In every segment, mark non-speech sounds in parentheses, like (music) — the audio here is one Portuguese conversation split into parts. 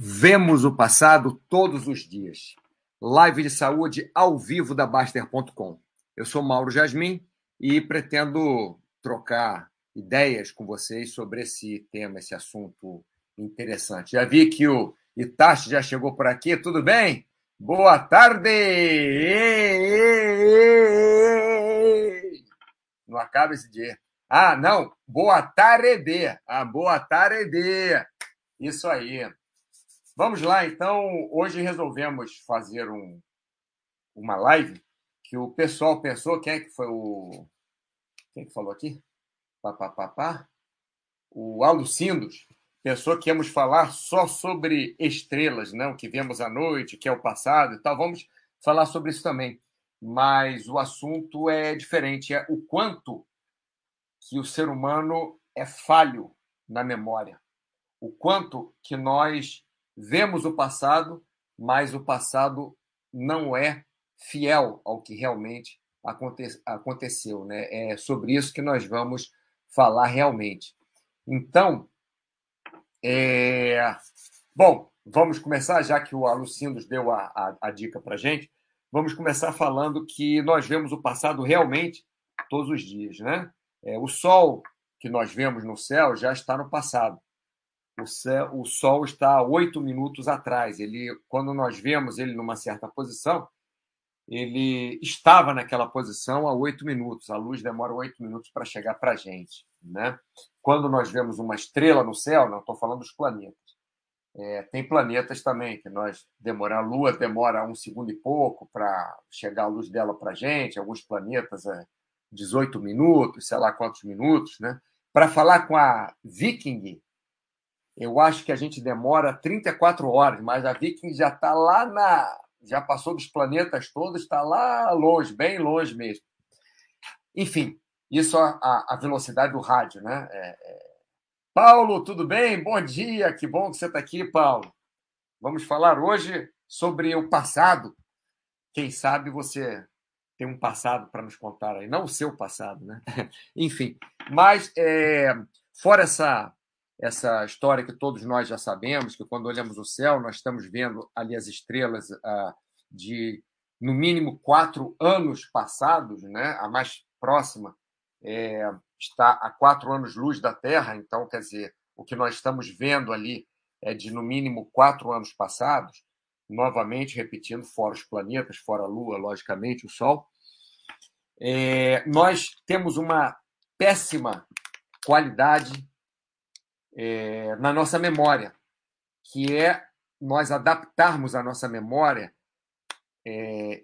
Vemos o passado todos os dias. Live de saúde ao vivo da Baster.com. Eu sou Mauro Jasmin e pretendo trocar ideias com vocês sobre esse tema, esse assunto interessante. Já vi que o Itachi já chegou por aqui, tudo bem? Boa tarde! Não acaba esse dia. Ah, não, boa tarde! Ah, boa tarde! Isso aí. Vamos lá, então. Hoje resolvemos fazer um, uma live que o pessoal pensou. Quem é que foi o. Quem é que falou aqui? Pá, pá, pá, pá. O Alucindos pensou que íamos falar só sobre estrelas? Né? que vemos à noite, que é o passado e tal. Vamos falar sobre isso também. Mas o assunto é diferente. É o quanto que o ser humano é falho na memória. O quanto que nós vemos o passado, mas o passado não é fiel ao que realmente aconte aconteceu. Né? É sobre isso que nós vamos falar realmente. Então, é... bom, vamos começar, já que o Alucindos deu a, a, a dica para gente, vamos começar falando que nós vemos o passado realmente todos os dias. Né? É, o sol que nós vemos no céu já está no passado o, céu, o Sol está oito minutos atrás. Ele, quando nós vemos ele numa certa posição, ele estava naquela posição há oito minutos. A luz demora oito minutos para chegar para a gente. Né? Quando nós vemos uma estrela no céu, não estou falando dos planetas. É, tem planetas também que nós demora a Lua demora um segundo e pouco para chegar a luz dela para a gente. Alguns planetas é 18 minutos, sei lá quantos minutos, né? Para falar com a Viking, eu acho que a gente demora 34 horas, mas a Viking já está lá na. Já passou dos planetas todos, está lá longe, bem longe mesmo. Enfim, isso a, a velocidade do rádio, né? É, é... Paulo, tudo bem? Bom dia, que bom que você está aqui, Paulo. Vamos falar hoje sobre o passado. Quem sabe você tem um passado para nos contar aí, não o seu passado, né? (laughs) Enfim, mas é, fora essa essa história que todos nós já sabemos, que quando olhamos o céu, nós estamos vendo ali as estrelas ah, de, no mínimo, quatro anos passados, né? a mais próxima é, está a quatro anos-luz da Terra, então, quer dizer, o que nós estamos vendo ali é de, no mínimo, quatro anos passados, novamente repetindo, fora os planetas, fora a Lua, logicamente, o Sol. É, nós temos uma péssima qualidade é, na nossa memória, que é nós adaptarmos a nossa memória, é,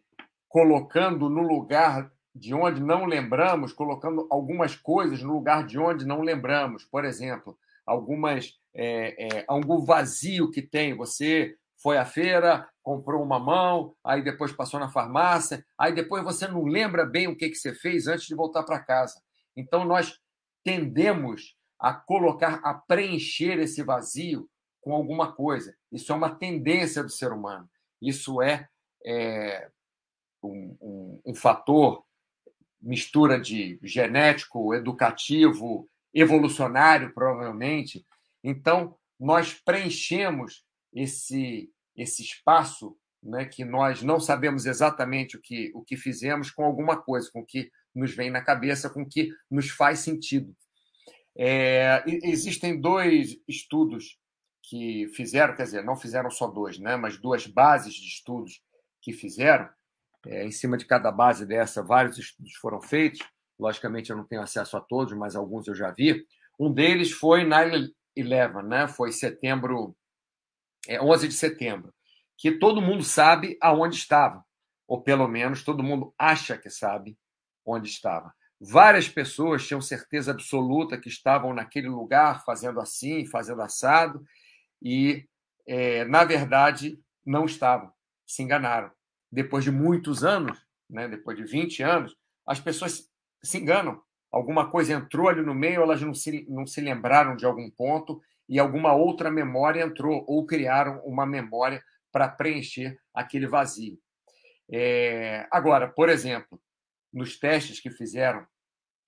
colocando no lugar de onde não lembramos, colocando algumas coisas no lugar de onde não lembramos. Por exemplo, algumas é, é, algum vazio que tem. Você foi à feira, comprou uma mão, aí depois passou na farmácia, aí depois você não lembra bem o que, que você fez antes de voltar para casa. Então nós tendemos a colocar, a preencher esse vazio com alguma coisa. Isso é uma tendência do ser humano. Isso é, é um, um, um fator mistura de genético, educativo, evolucionário, provavelmente. Então, nós preenchemos esse, esse espaço né, que nós não sabemos exatamente o que, o que fizemos com alguma coisa, com o que nos vem na cabeça, com o que nos faz sentido. É, existem dois estudos que fizeram, quer dizer, não fizeram só dois, né, mas duas bases de estudos que fizeram. É, em cima de cada base dessa, vários estudos foram feitos. Logicamente, eu não tenho acesso a todos, mas alguns eu já vi. Um deles foi 9-11, né? foi setembro, é, 11 de setembro, que todo mundo sabe aonde estava, ou pelo menos todo mundo acha que sabe onde estava. Várias pessoas tinham certeza absoluta que estavam naquele lugar fazendo assim, fazendo assado, e, é, na verdade, não estavam, se enganaram. Depois de muitos anos, né, depois de 20 anos, as pessoas se enganam. Alguma coisa entrou ali no meio, elas não se, não se lembraram de algum ponto e alguma outra memória entrou, ou criaram uma memória para preencher aquele vazio. É... Agora, por exemplo, nos testes que fizeram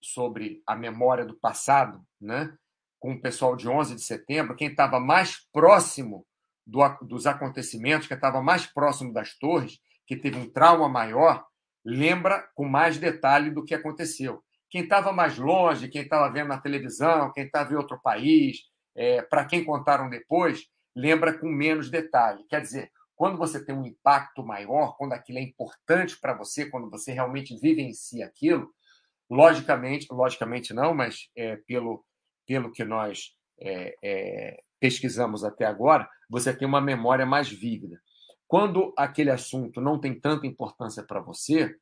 sobre a memória do passado, né? com o pessoal de 11 de setembro, quem estava mais próximo do, dos acontecimentos, que estava mais próximo das torres, que teve um trauma maior, lembra com mais detalhe do que aconteceu. Quem estava mais longe, quem estava vendo na televisão, quem estava em outro país, é, para quem contaram depois, lembra com menos detalhe. Quer dizer, quando você tem um impacto maior, quando aquilo é importante para você, quando você realmente vivencia aquilo, logicamente, logicamente não, mas é, pelo, pelo que nós é, é, pesquisamos até agora, você tem uma memória mais vívida. Quando aquele assunto não tem tanta importância para você,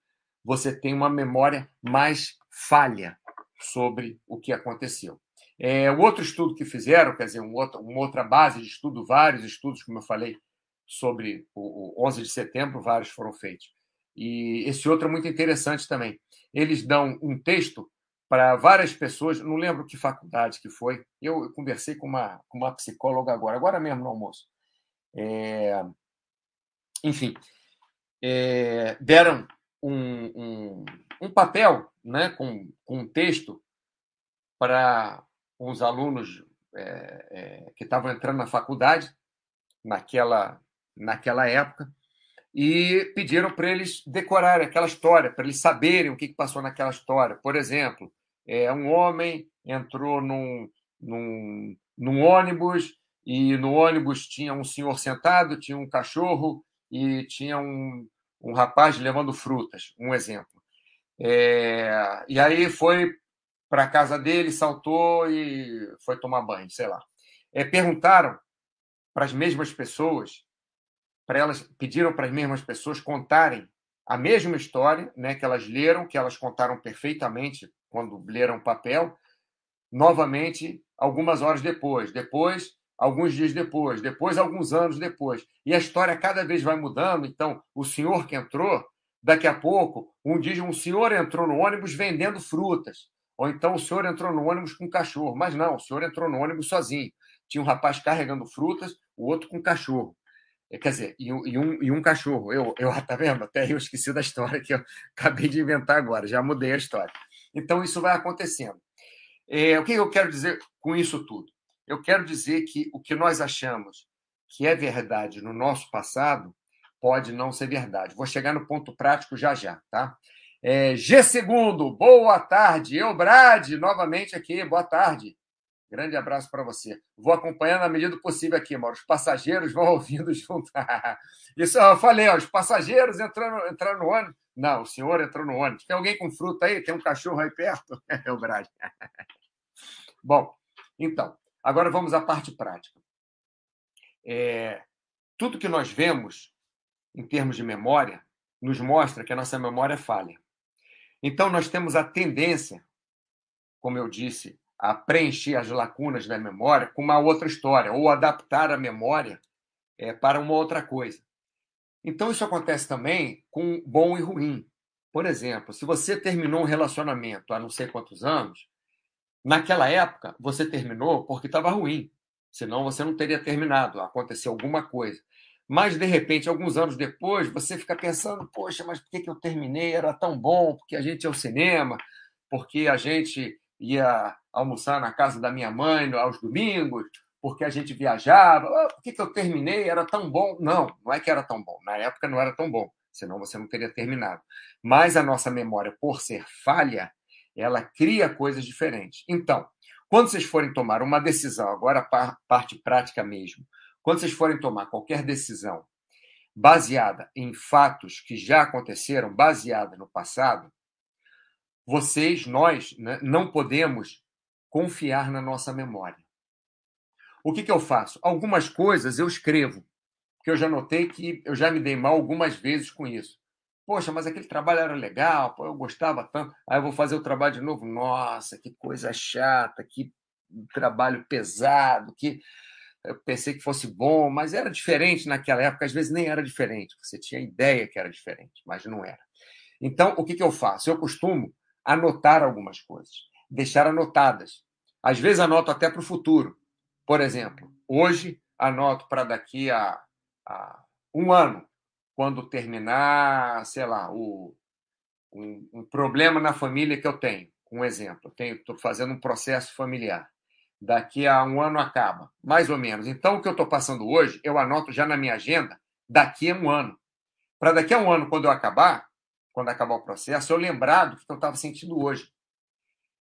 você tem uma memória mais falha sobre o que aconteceu. É, o outro estudo que fizeram, quer dizer, um outro, uma outra base de estudo, vários estudos, como eu falei, sobre o, o 11 de setembro, vários foram feitos. E esse outro é muito interessante também. Eles dão um texto para várias pessoas, não lembro que faculdade que foi, eu conversei com uma, com uma psicóloga agora, agora mesmo no almoço. É, enfim, é, deram um, um, um, papel né, com, com um texto para uns alunos é, é, que estavam entrando na faculdade naquela, naquela época e pediram para eles decorarem aquela história, para eles saberem o que passou naquela história. Por exemplo, é, um homem entrou num, num, num ônibus e no ônibus tinha um senhor sentado, tinha um cachorro e tinha um, um rapaz levando frutas, um exemplo. É, e aí foi para a casa dele, saltou e foi tomar banho, sei lá. É, perguntaram para as mesmas pessoas, para elas pediram para as mesmas pessoas contarem a mesma história, né, que elas leram, que elas contaram perfeitamente quando leram o papel, novamente algumas horas depois, depois alguns dias depois, depois alguns anos depois. E a história cada vez vai mudando. Então, o senhor que entrou, daqui a pouco, um dia um senhor entrou no ônibus vendendo frutas. Ou então o senhor entrou no ônibus com um cachorro. Mas não, o senhor entrou no ônibus sozinho. Tinha um rapaz carregando frutas, o outro com um cachorro. É, quer dizer, e e um, e um cachorro. Eu, eu, (laughs) tá vendo? Até eu esqueci da história que eu (laughs) acabei de inventar agora. Já mudei a história. Então, isso vai acontecendo. É, o que eu quero dizer com isso tudo? Eu quero dizer que o que nós achamos que é verdade no nosso passado pode não ser verdade. Vou chegar no ponto prático já já, tá? É, G segundo, boa tarde. Eu, Brad, novamente aqui, boa tarde. Grande abraço para você. Vou acompanhando na medida do possível aqui, Mauro. Os passageiros vão (laughs) ouvindo junto. (laughs) Isso eu falei, ó, os passageiros entrando, entrando no ônibus. Não, o senhor entrou no ônibus. Tem alguém com fruta aí? Tem um cachorro aí perto? (laughs) É o Brad. Bom, então, Agora vamos à parte prática. É, tudo que nós vemos em termos de memória nos mostra que a nossa memória é falha. Então, nós temos a tendência, como eu disse, a preencher as lacunas da memória com uma outra história, ou adaptar a memória é, para uma outra coisa. Então, isso acontece também com bom e ruim. Por exemplo, se você terminou um relacionamento há não sei quantos anos, Naquela época, você terminou porque estava ruim. Senão você não teria terminado. Aconteceu alguma coisa. Mas, de repente, alguns anos depois, você fica pensando: poxa, mas por que, eu terminei? Era tão bom, porque a gente ia ao cinema, porque a gente ia almoçar na casa da minha mãe aos domingos, porque a gente viajava. Ah, por que, que eu terminei? Era tão bom. Não, não é que era tão bom. Na época não era tão bom, senão você não teria terminado. Mas a nossa memória, por ser falha, ela cria coisas diferentes. Então, quando vocês forem tomar uma decisão, agora a parte prática mesmo, quando vocês forem tomar qualquer decisão baseada em fatos que já aconteceram, baseada no passado, vocês, nós, né, não podemos confiar na nossa memória. O que, que eu faço? Algumas coisas eu escrevo, porque eu já notei que eu já me dei mal algumas vezes com isso. Poxa, mas aquele trabalho era legal, pô, eu gostava tanto. Aí eu vou fazer o trabalho de novo. Nossa, que coisa chata, que trabalho pesado, que eu pensei que fosse bom, mas era diferente naquela época. Às vezes nem era diferente. Você tinha ideia que era diferente, mas não era. Então, o que, que eu faço? Eu costumo anotar algumas coisas, deixar anotadas. Às vezes anoto até para o futuro. Por exemplo, hoje anoto para daqui a, a um ano quando terminar, sei lá, o, um, um problema na família que eu tenho. Um exemplo, estou fazendo um processo familiar. daqui a um ano acaba, mais ou menos. Então, o que eu estou passando hoje, eu anoto já na minha agenda daqui a um ano. Para daqui a um ano, quando eu acabar, quando acabar o processo, eu lembrar do que eu estava sentindo hoje.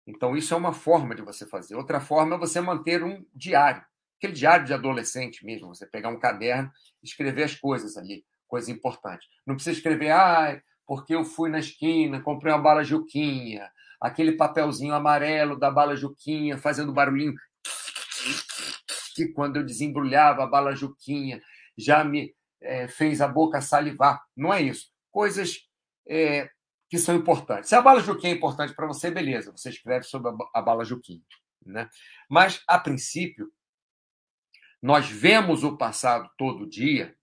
Então, isso é uma forma de você fazer. Outra forma é você manter um diário. Aquele diário de adolescente mesmo, você pegar um caderno escrever as coisas ali, coisas importantes. Não precisa escrever, ah, porque eu fui na esquina, comprei uma bala Juquinha, aquele papelzinho amarelo da bala Juquinha fazendo barulhinho que quando eu desembrulhava a bala Juquinha já me é, fez a boca salivar. Não é isso. Coisas é, que são importantes. Se a bala Juquinha é importante para você, beleza, você escreve sobre a bala Juquinha. Né? Mas, a princípio, nós vemos o passado todo dia,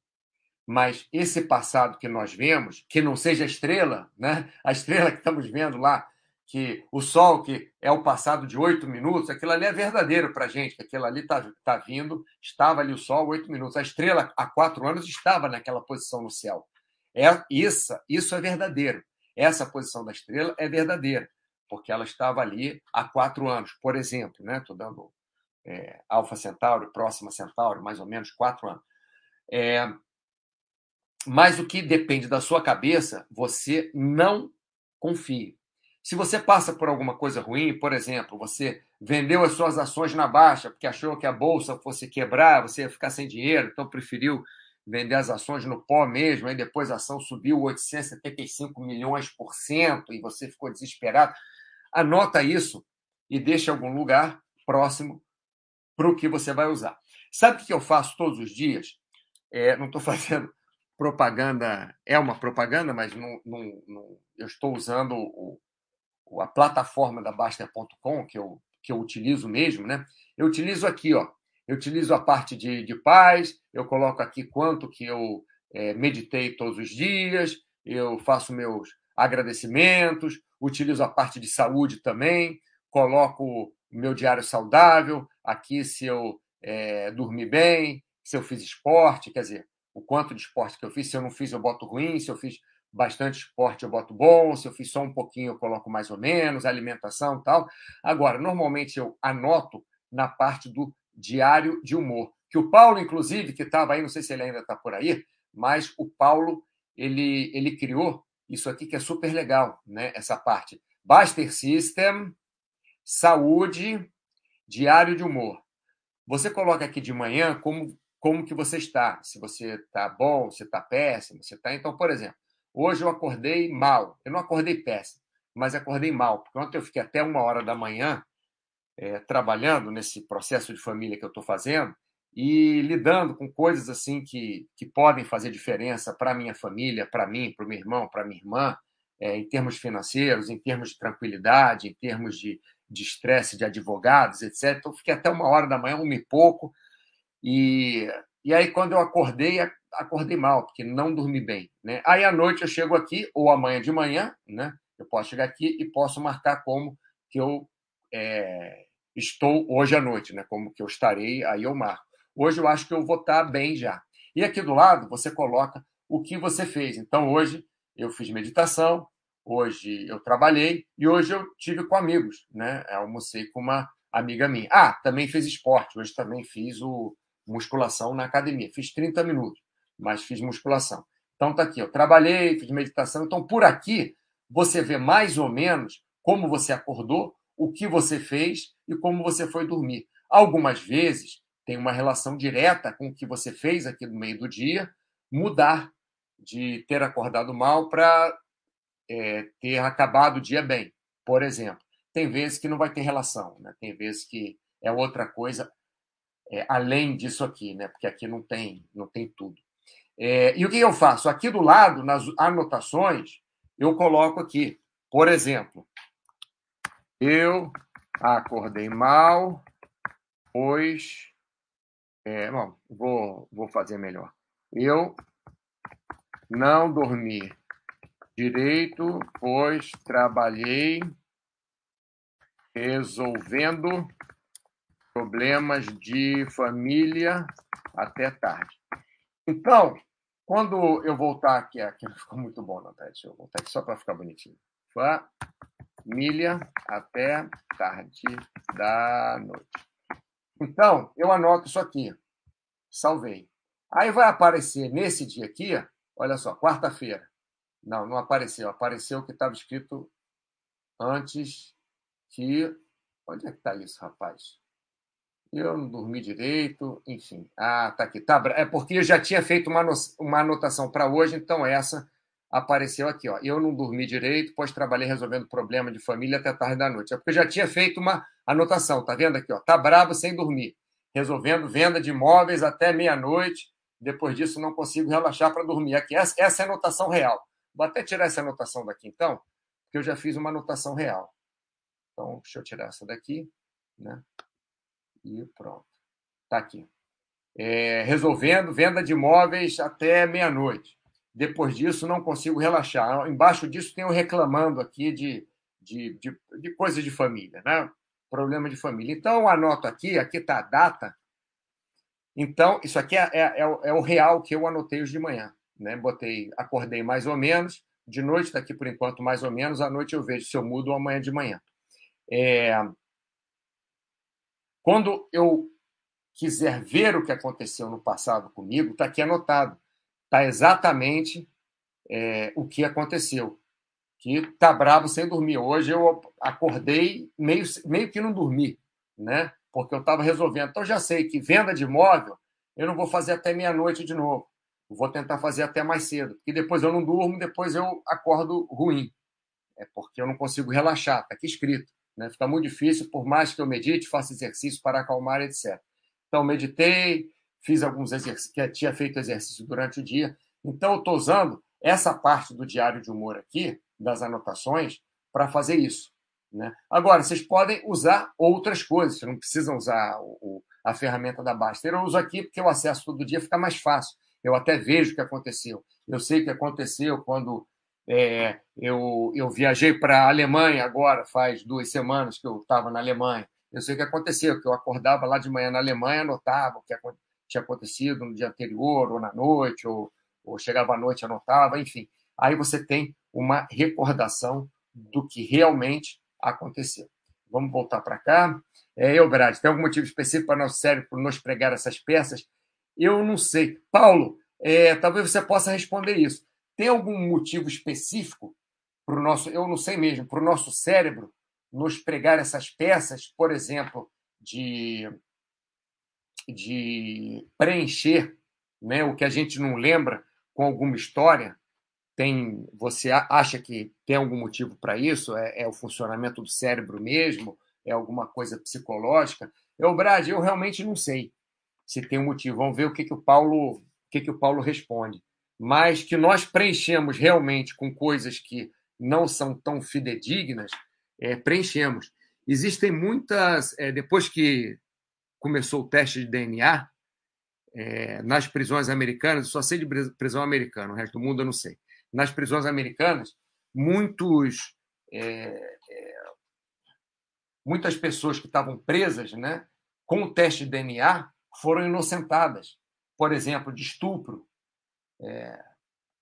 mas esse passado que nós vemos, que não seja a estrela, né? a estrela que estamos vendo lá, que o Sol, que é o passado de oito minutos, aquilo ali é verdadeiro para a gente, que aquilo ali está tá vindo, estava ali o Sol oito minutos. A estrela, há quatro anos, estava naquela posição no céu. É, isso, isso é verdadeiro. Essa posição da estrela é verdadeira, porque ela estava ali há quatro anos, por exemplo. Estou né? dando é, Alfa Centauri, Próxima Centauri, mais ou menos quatro anos. É, mas o que depende da sua cabeça, você não confie. Se você passa por alguma coisa ruim, por exemplo, você vendeu as suas ações na baixa porque achou que a bolsa fosse quebrar, você ia ficar sem dinheiro, então preferiu vender as ações no pó mesmo, aí depois a ação subiu 875 milhões por cento e você ficou desesperado. Anota isso e deixa algum lugar próximo para o que você vai usar. Sabe o que eu faço todos os dias? É, não estou (laughs) fazendo propaganda, é uma propaganda, mas não, não, não eu estou usando o, a plataforma da Baster.com, que eu, que eu utilizo mesmo, né? Eu utilizo aqui, ó. Eu utilizo a parte de, de paz, eu coloco aqui quanto que eu é, meditei todos os dias, eu faço meus agradecimentos, utilizo a parte de saúde também, coloco meu diário saudável, aqui se eu é, dormi bem, se eu fiz esporte, quer dizer, o quanto de esporte que eu fiz, se eu não fiz, eu boto ruim, se eu fiz bastante esporte, eu boto bom, se eu fiz só um pouquinho, eu coloco mais ou menos, alimentação tal. Agora, normalmente eu anoto na parte do diário de humor, que o Paulo, inclusive, que estava aí, não sei se ele ainda está por aí, mas o Paulo, ele, ele criou isso aqui que é super legal, né? essa parte. Baster System, saúde, diário de humor. Você coloca aqui de manhã como, como que você está, se você está bom, se está péssimo, se está... Então, por exemplo, Hoje eu acordei mal. Eu não acordei péssimo, mas acordei mal, porque ontem eu fiquei até uma hora da manhã é, trabalhando nesse processo de família que eu estou fazendo e lidando com coisas assim que, que podem fazer diferença para minha família, para mim, para o meu irmão, para minha irmã, é, em termos financeiros, em termos de tranquilidade, em termos de estresse de, de advogados, etc. Então, fiquei até uma hora da manhã, uma e pouco, e, e aí quando eu acordei, acordei mal, porque não dormi bem. Né? Aí à noite eu chego aqui, ou amanhã de manhã, né? eu posso chegar aqui e posso marcar como que eu é, estou hoje à noite, né? como que eu estarei, aí eu marco. Hoje eu acho que eu vou estar bem já. E aqui do lado você coloca o que você fez. Então hoje eu fiz meditação, hoje eu trabalhei e hoje eu tive com amigos, né? Almocei com uma amiga minha. Ah, também fiz esporte. Hoje também fiz o musculação na academia. Fiz 30 minutos mas fiz musculação. Então tá aqui, eu trabalhei, fiz meditação. Então por aqui você vê mais ou menos como você acordou, o que você fez e como você foi dormir. Algumas vezes tem uma relação direta com o que você fez aqui no meio do dia, mudar de ter acordado mal para é, ter acabado o dia bem, por exemplo. Tem vezes que não vai ter relação, né? tem vezes que é outra coisa é, além disso aqui, né? porque aqui não tem, não tem tudo. É, e o que eu faço? Aqui do lado, nas anotações, eu coloco aqui, por exemplo, eu acordei mal, pois. É, bom, vou, vou fazer melhor. Eu não dormi direito, pois trabalhei resolvendo problemas de família até tarde. Então, quando eu voltar aqui, aqui não (laughs) ficou muito bom, não, tá? Deixa eu voltar aqui só para ficar bonitinho. Família até tarde da noite. Então, eu anoto isso aqui. Salvei. Aí vai aparecer nesse dia aqui, olha só, quarta-feira. Não, não apareceu. Apareceu o que estava escrito antes que. Onde é que está isso, rapaz? Eu não dormi direito, enfim. Ah, tá aqui. Tá, é porque eu já tinha feito uma, uma anotação para hoje, então essa apareceu aqui. Ó. Eu não dormi direito, pois trabalhei resolvendo problema de família até tarde da noite. É porque eu já tinha feito uma anotação, tá vendo aqui? Ó. Tá brabo sem dormir, resolvendo venda de imóveis até meia-noite. Depois disso, não consigo relaxar para dormir. Aqui, essa, essa é a anotação real. Vou até tirar essa anotação daqui, então, porque eu já fiz uma anotação real. Então, deixa eu tirar essa daqui, né? E pronto. Está aqui. É, resolvendo venda de imóveis até meia-noite. Depois disso, não consigo relaxar. Embaixo disso, tenho reclamando aqui de, de, de, de coisas de família, né? Problema de família. Então, eu anoto aqui, aqui está a data. Então, isso aqui é, é, é, o, é o real que eu anotei hoje de manhã. Né? Botei, acordei mais ou menos, de noite, está aqui por enquanto mais ou menos, à noite eu vejo se eu mudo amanhã de manhã. É, quando eu quiser ver o que aconteceu no passado comigo, está aqui anotado. Está exatamente é, o que aconteceu. Que tá bravo sem dormir. Hoje eu acordei meio, meio que não dormi, né? Porque eu estava resolvendo. Então já sei que venda de imóvel eu não vou fazer até meia-noite de novo. Vou tentar fazer até mais cedo. E depois eu não durmo, depois eu acordo ruim. É porque eu não consigo relaxar. Está aqui escrito. Né? Fica muito difícil, por mais que eu medite, faça exercício para acalmar, etc. Então, meditei, fiz alguns exercícios, tinha feito exercício durante o dia. Então, eu estou usando essa parte do diário de humor aqui, das anotações, para fazer isso. Né? Agora, vocês podem usar outras coisas, vocês não precisam usar o, a ferramenta da Baster. Eu uso aqui porque o acesso todo dia fica mais fácil. Eu até vejo o que aconteceu. Eu sei o que aconteceu quando é, eu, eu viajei para a Alemanha agora, faz duas semanas que eu estava na Alemanha. Eu sei o que aconteceu, que eu acordava lá de manhã na Alemanha, anotava o que tinha acontecido no dia anterior, ou na noite, ou, ou chegava à noite, anotava, enfim. Aí você tem uma recordação do que realmente aconteceu. Vamos voltar para cá. É, eu, Brad, tem algum motivo específico para nosso cérebro nos pregar essas peças? Eu não sei. Paulo, é, talvez você possa responder isso. Tem algum motivo específico para o nosso, eu não sei mesmo, para o nosso cérebro nos pregar essas peças, por exemplo, de, de preencher né, o que a gente não lembra com alguma história? Tem, você acha que tem algum motivo para isso? É, é, o funcionamento do cérebro mesmo? É alguma coisa psicológica? Eu, Brad, eu realmente não sei se tem um motivo. Vamos ver o que, que o Paulo, o que, que o Paulo responde mas que nós preenchemos realmente com coisas que não são tão fidedignas, é, preenchemos. Existem muitas. É, depois que começou o teste de DNA, é, nas prisões americanas, só sei de prisão americana, o resto do mundo eu não sei. Nas prisões americanas, muitos, é, é, muitas pessoas que estavam presas né, com o teste de DNA foram inocentadas. Por exemplo, de estupro, é,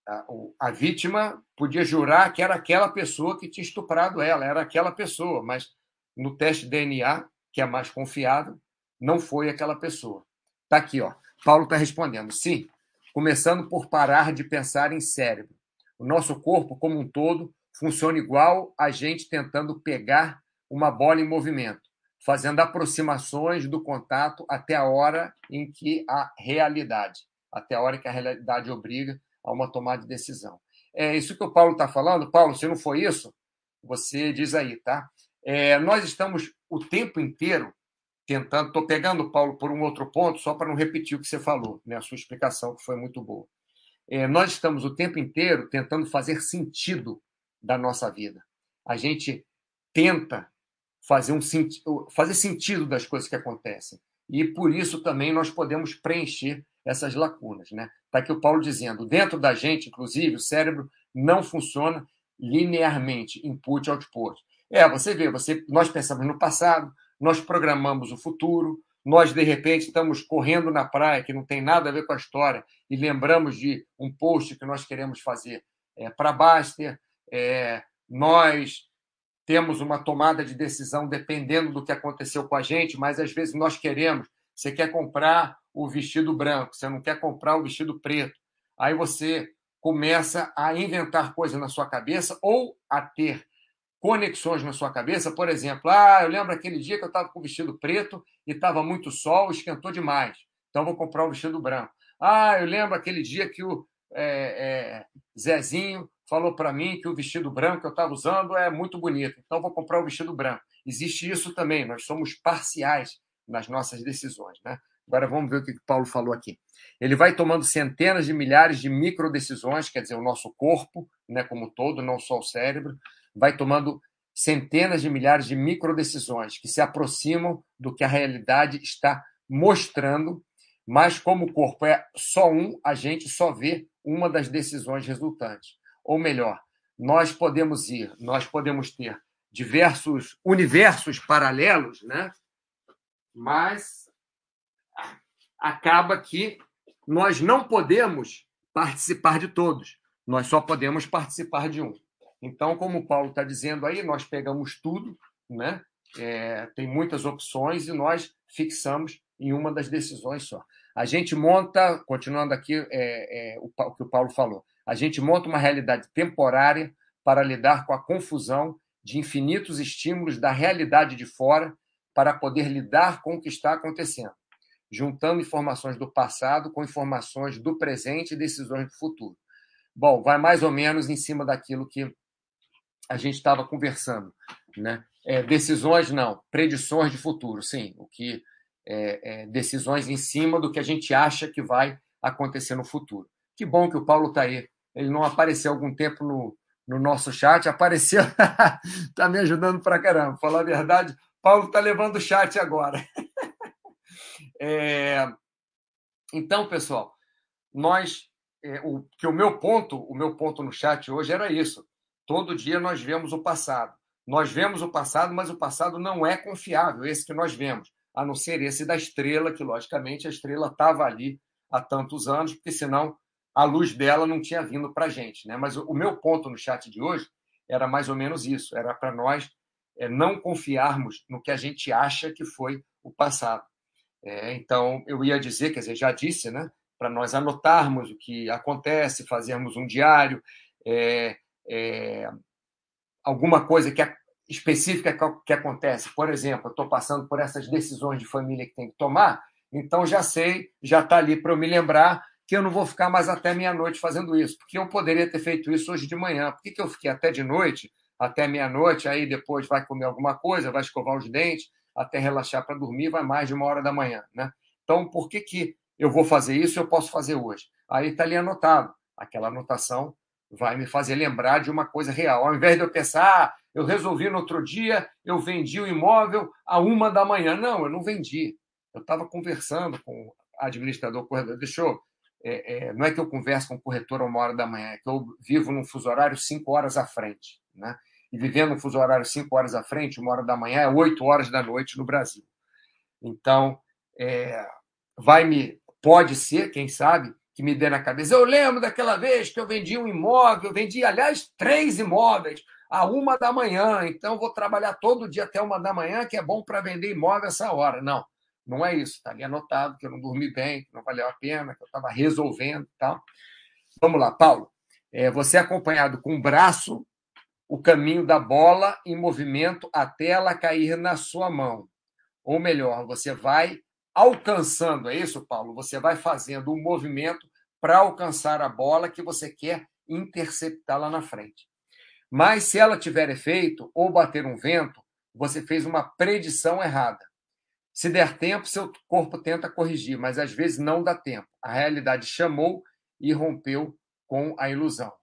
a, a, vítima podia jurar que era aquela pessoa que tinha estuprado ela, era aquela pessoa, mas no teste de DNA, que é mais confiável, não foi aquela pessoa. Está aqui, ó. Paulo está respondendo. Sim, começando por parar de pensar em cérebro. O nosso corpo, como um todo, funciona igual a gente tentando pegar uma bola em movimento, fazendo aproximações do contato até a hora em que a realidade até a hora que a realidade obriga a uma tomada de decisão. É isso que o Paulo está falando. Paulo, se não foi isso, você diz aí, tá? É, nós estamos o tempo inteiro tentando. Estou pegando Paulo por um outro ponto, só para não repetir o que você falou, né? a sua explicação, que foi muito boa. É, nós estamos o tempo inteiro tentando fazer sentido da nossa vida. A gente tenta fazer, um, fazer sentido das coisas que acontecem. E por isso também nós podemos preencher essas lacunas. Né? Está aqui o Paulo dizendo: dentro da gente, inclusive, o cérebro não funciona linearmente, input output. É, você vê, você, nós pensamos no passado, nós programamos o futuro, nós de repente estamos correndo na praia que não tem nada a ver com a história e lembramos de um post que nós queremos fazer é, para Baster, é, nós temos uma tomada de decisão dependendo do que aconteceu com a gente, mas às vezes nós queremos. Você quer comprar o vestido branco, você não quer comprar o vestido preto. Aí você começa a inventar coisas na sua cabeça ou a ter conexões na sua cabeça. Por exemplo, ah, eu lembro aquele dia que eu estava com o vestido preto e estava muito sol, esquentou demais. Então vou comprar o vestido branco. Ah, eu lembro aquele dia que o é, é, Zezinho falou para mim que o vestido branco que eu estava usando é muito bonito. Então vou comprar o vestido branco. Existe isso também. Nós somos parciais nas nossas decisões, né? Agora vamos ver o que o Paulo falou aqui. Ele vai tomando centenas de milhares de micro decisões, quer dizer, o nosso corpo, né, como todo, não só o cérebro, vai tomando centenas de milhares de micro decisões que se aproximam do que a realidade está mostrando, mas como o corpo é só um, a gente só vê uma das decisões resultantes. Ou melhor, nós podemos ir, nós podemos ter diversos universos paralelos, né? Mas acaba que nós não podemos participar de todos, nós só podemos participar de um. Então, como o Paulo está dizendo aí, nós pegamos tudo, né? É, tem muitas opções e nós fixamos em uma das decisões só. A gente monta, continuando aqui é, é, o, o que o Paulo falou, a gente monta uma realidade temporária para lidar com a confusão de infinitos estímulos da realidade de fora para poder lidar com o que está acontecendo juntando informações do passado com informações do presente e decisões do futuro. Bom, vai mais ou menos em cima daquilo que a gente estava conversando. Né? É, decisões, não, predições de futuro, sim. O que é, é, decisões em cima do que a gente acha que vai acontecer no futuro. Que bom que o Paulo está aí. Ele não apareceu há algum tempo no, no nosso chat, apareceu, está (laughs) me ajudando para caramba. Falar a verdade, Paulo está levando o chat agora. (laughs) É... Então, pessoal, nós é, o que o meu ponto, o meu ponto no chat hoje era isso. Todo dia nós vemos o passado. Nós vemos o passado, mas o passado não é confiável, esse que nós vemos, a não ser esse da estrela, que logicamente a estrela estava ali há tantos anos, porque senão a luz dela não tinha vindo para a gente. Né? Mas o meu ponto no chat de hoje era mais ou menos isso: era para nós é, não confiarmos no que a gente acha que foi o passado. É, então, eu ia dizer, quer dizer, já disse, né? Para nós anotarmos o que acontece, fazermos um diário, é, é, alguma coisa que específica que acontece. Por exemplo, estou passando por essas decisões de família que tem que tomar, então já sei, já está ali para eu me lembrar que eu não vou ficar mais até meia-noite fazendo isso, porque eu poderia ter feito isso hoje de manhã. Por que, que eu fiquei até de noite, até meia-noite, aí depois vai comer alguma coisa, vai escovar os dentes, até relaxar para dormir, vai mais de uma hora da manhã. Né? Então, por que, que eu vou fazer isso eu posso fazer hoje? Aí está ali anotado. Aquela anotação vai me fazer lembrar de uma coisa real. Ao invés de eu pensar, ah, eu resolvi no outro dia, eu vendi o imóvel a uma da manhã. Não, eu não vendi. Eu estava conversando com o administrador corretor. Deixa eu. É, é, não é que eu converso com o corretor a uma hora da manhã, é que eu vivo num fuso horário cinco horas à frente. Né? e vivendo um fuso horário cinco horas à frente, uma hora da manhã, é oito horas da noite no Brasil. Então, é, vai me, pode ser, quem sabe, que me dê na cabeça. Eu lembro daquela vez que eu vendi um imóvel, vendi, aliás, três imóveis a uma da manhã, então vou trabalhar todo dia até uma da manhã, que é bom para vender imóvel essa hora. Não, não é isso. Está ali anotado que eu não dormi bem, que não valeu a pena, que eu estava resolvendo e tal. Vamos lá, Paulo. É, você é acompanhado com o braço o caminho da bola em movimento até ela cair na sua mão. Ou melhor, você vai alcançando, é isso, Paulo? Você vai fazendo um movimento para alcançar a bola que você quer interceptar lá na frente. Mas se ela tiver efeito ou bater um vento, você fez uma predição errada. Se der tempo, seu corpo tenta corrigir, mas às vezes não dá tempo. A realidade chamou e rompeu com a ilusão.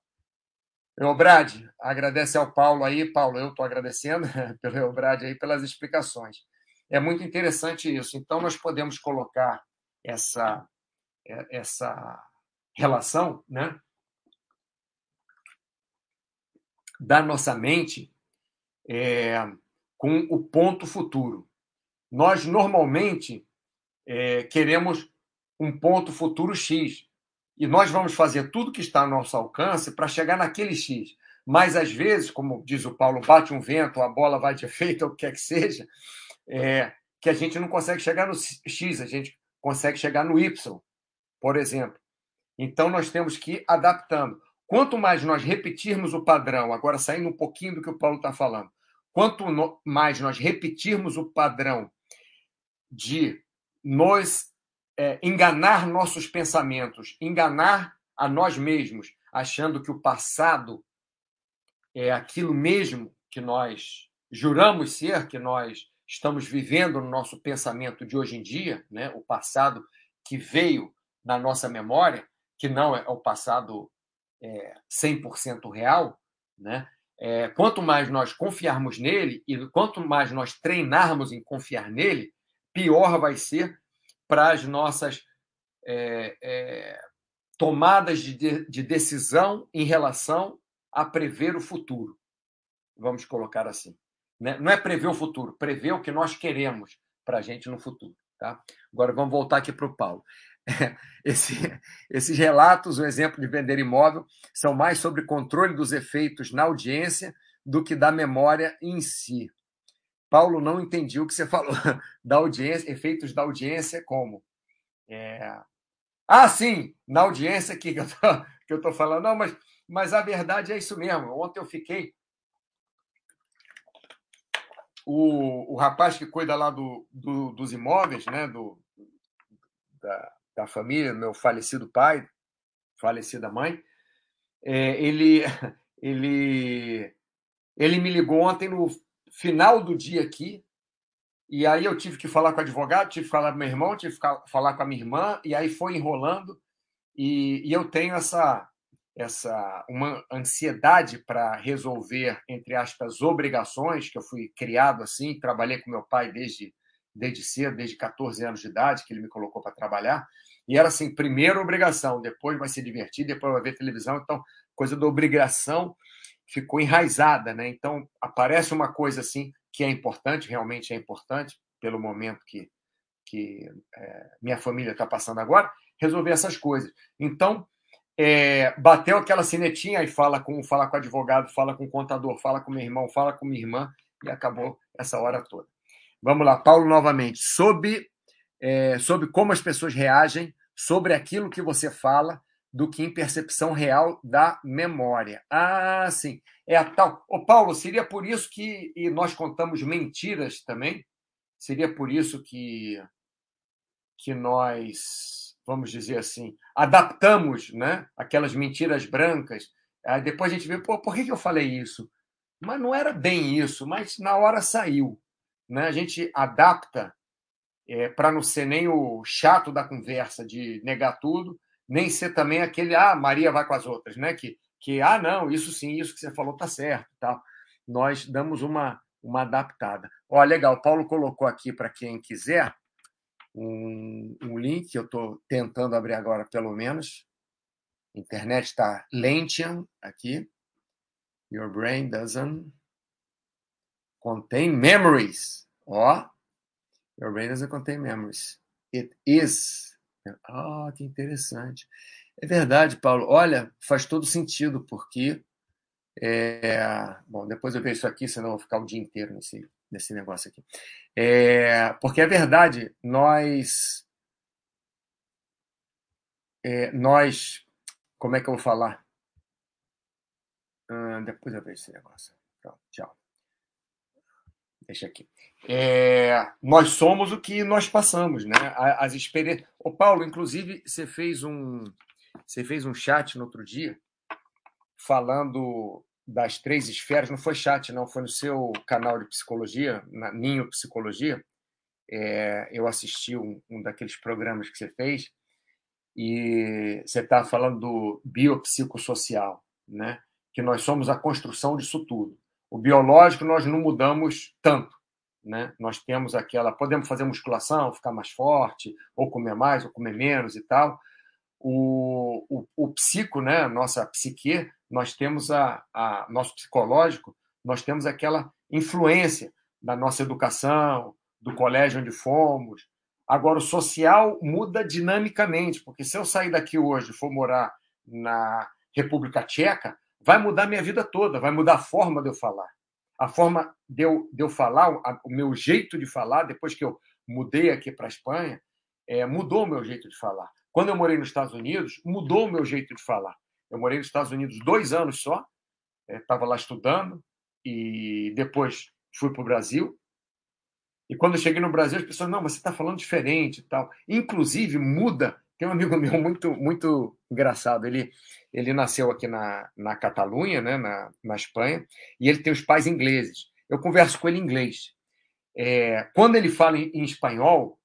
Eubrade, agradece ao Paulo aí, Paulo, eu estou agradecendo (laughs) pelo Eubrade aí pelas explicações. É muito interessante isso. Então, nós podemos colocar essa, é, essa relação né, da nossa mente é, com o ponto futuro. Nós, normalmente, é, queremos um ponto futuro X, e nós vamos fazer tudo que está ao nosso alcance para chegar naquele X. Mas, às vezes, como diz o Paulo, bate um vento, a bola vai de (laughs) efeito, ou o que quer que seja, é, que a gente não consegue chegar no X, a gente consegue chegar no Y, por exemplo. Então, nós temos que ir adaptando. Quanto mais nós repetirmos o padrão, agora saindo um pouquinho do que o Paulo está falando, quanto mais nós repetirmos o padrão de nos é, enganar nossos pensamentos, enganar a nós mesmos, achando que o passado é aquilo mesmo que nós juramos ser, que nós estamos vivendo no nosso pensamento de hoje em dia, né? o passado que veio na nossa memória, que não é o passado é, 100% real, né? É, quanto mais nós confiarmos nele e quanto mais nós treinarmos em confiar nele, pior vai ser para as nossas é, é, tomadas de, de decisão em relação a prever o futuro. Vamos colocar assim. Né? Não é prever o futuro, prever o que nós queremos para a gente no futuro. Tá? Agora vamos voltar aqui para o Paulo. (laughs) Esse, esses relatos, o exemplo de vender imóvel, são mais sobre controle dos efeitos na audiência do que da memória em si. Paulo não entendia o que você falou (laughs) da audiência, efeitos da audiência como. É... Ah, sim, na audiência que eu (laughs) estou falando. Não, mas, mas a verdade é isso mesmo. Ontem eu fiquei. O, o rapaz que cuida lá do, do dos imóveis, né, do, da, da família, meu falecido pai, falecida mãe, é, ele, (laughs) ele, ele me ligou ontem no final do dia aqui, e aí eu tive que falar com o advogado, tive que falar com meu irmão, tive que falar com a minha irmã, e aí foi enrolando, e, e eu tenho essa essa uma ansiedade para resolver entre aspas obrigações que eu fui criado assim trabalhei com meu pai desde desde cedo desde 14 anos de idade que ele me colocou para trabalhar e era assim primeiro obrigação depois vai se divertir depois vai ver televisão então coisa da obrigação ficou enraizada, né? Então aparece uma coisa assim que é importante, realmente é importante pelo momento que que é, minha família está passando agora, resolver essas coisas. Então é, bateu aquela sinetinha e fala com fala com o advogado, fala com o contador, fala com meu irmão, fala com minha irmã e acabou essa hora toda. Vamos lá, Paulo novamente sobre é, sobre como as pessoas reagem sobre aquilo que você fala do que em percepção real da memória. Ah, sim. É a tal. Ô, Paulo, seria por isso que e nós contamos mentiras também? Seria por isso que, que nós, vamos dizer assim, adaptamos né, aquelas mentiras brancas. Aí depois a gente vê, pô, por que, que eu falei isso? Mas não era bem isso, mas na hora saiu. Né? A gente adapta é, para não ser nem o chato da conversa de negar tudo, nem ser também aquele, ah, Maria vai com as outras, né? Que, que ah, não, isso sim, isso que você falou tá certo. Tá? Nós damos uma, uma adaptada. Ó, legal, Paulo colocou aqui para quem quiser um, um link, eu estou tentando abrir agora, pelo menos. Internet está lentium aqui. Your brain doesn't contain memories. Ó, your brain doesn't contain memories. It is ah, que interessante. É verdade, Paulo. Olha, faz todo sentido, porque. É... Bom, depois eu vejo isso aqui, senão eu vou ficar o dia inteiro nesse, nesse negócio aqui. É... Porque é verdade, nós. É, nós. Como é que eu vou falar? Ah, depois eu vejo esse negócio. Pronto, tchau. Deixa aqui. É, nós somos o que nós passamos, né? As experiências. Ô, Paulo, inclusive, você fez um você fez um chat no outro dia falando das três esferas. Não foi chat, não, foi no seu canal de psicologia, na Ninho Psicologia. É, eu assisti um, um daqueles programas que você fez e você está falando do biopsicossocial, né? Que nós somos a construção disso tudo. O biológico nós não mudamos tanto né? Nós temos aquela, podemos fazer musculação, ficar mais forte, ou comer mais, ou comer menos e tal. O, o, o psico, né? Nossa psique, nós temos a, a nosso psicológico, nós temos aquela influência da nossa educação, do colégio onde fomos. Agora, o social muda dinamicamente, porque se eu sair daqui hoje e for morar na República Tcheca, vai mudar minha vida toda, vai mudar a forma de eu falar. A forma de eu, de eu falar, o meu jeito de falar, depois que eu mudei aqui para a Espanha, é, mudou o meu jeito de falar. Quando eu morei nos Estados Unidos, mudou o meu jeito de falar. Eu morei nos Estados Unidos dois anos só, estava é, lá estudando, e depois fui para o Brasil. E quando eu cheguei no Brasil, as pessoas, não, mas você está falando diferente e tal. Inclusive, muda. Tem um amigo (laughs) meu muito muito engraçado. Ele, ele nasceu aqui na, na Catalunha, né, na, na Espanha, e ele tem os pais ingleses. Eu converso com ele em inglês. É, quando ele fala em, em espanhol,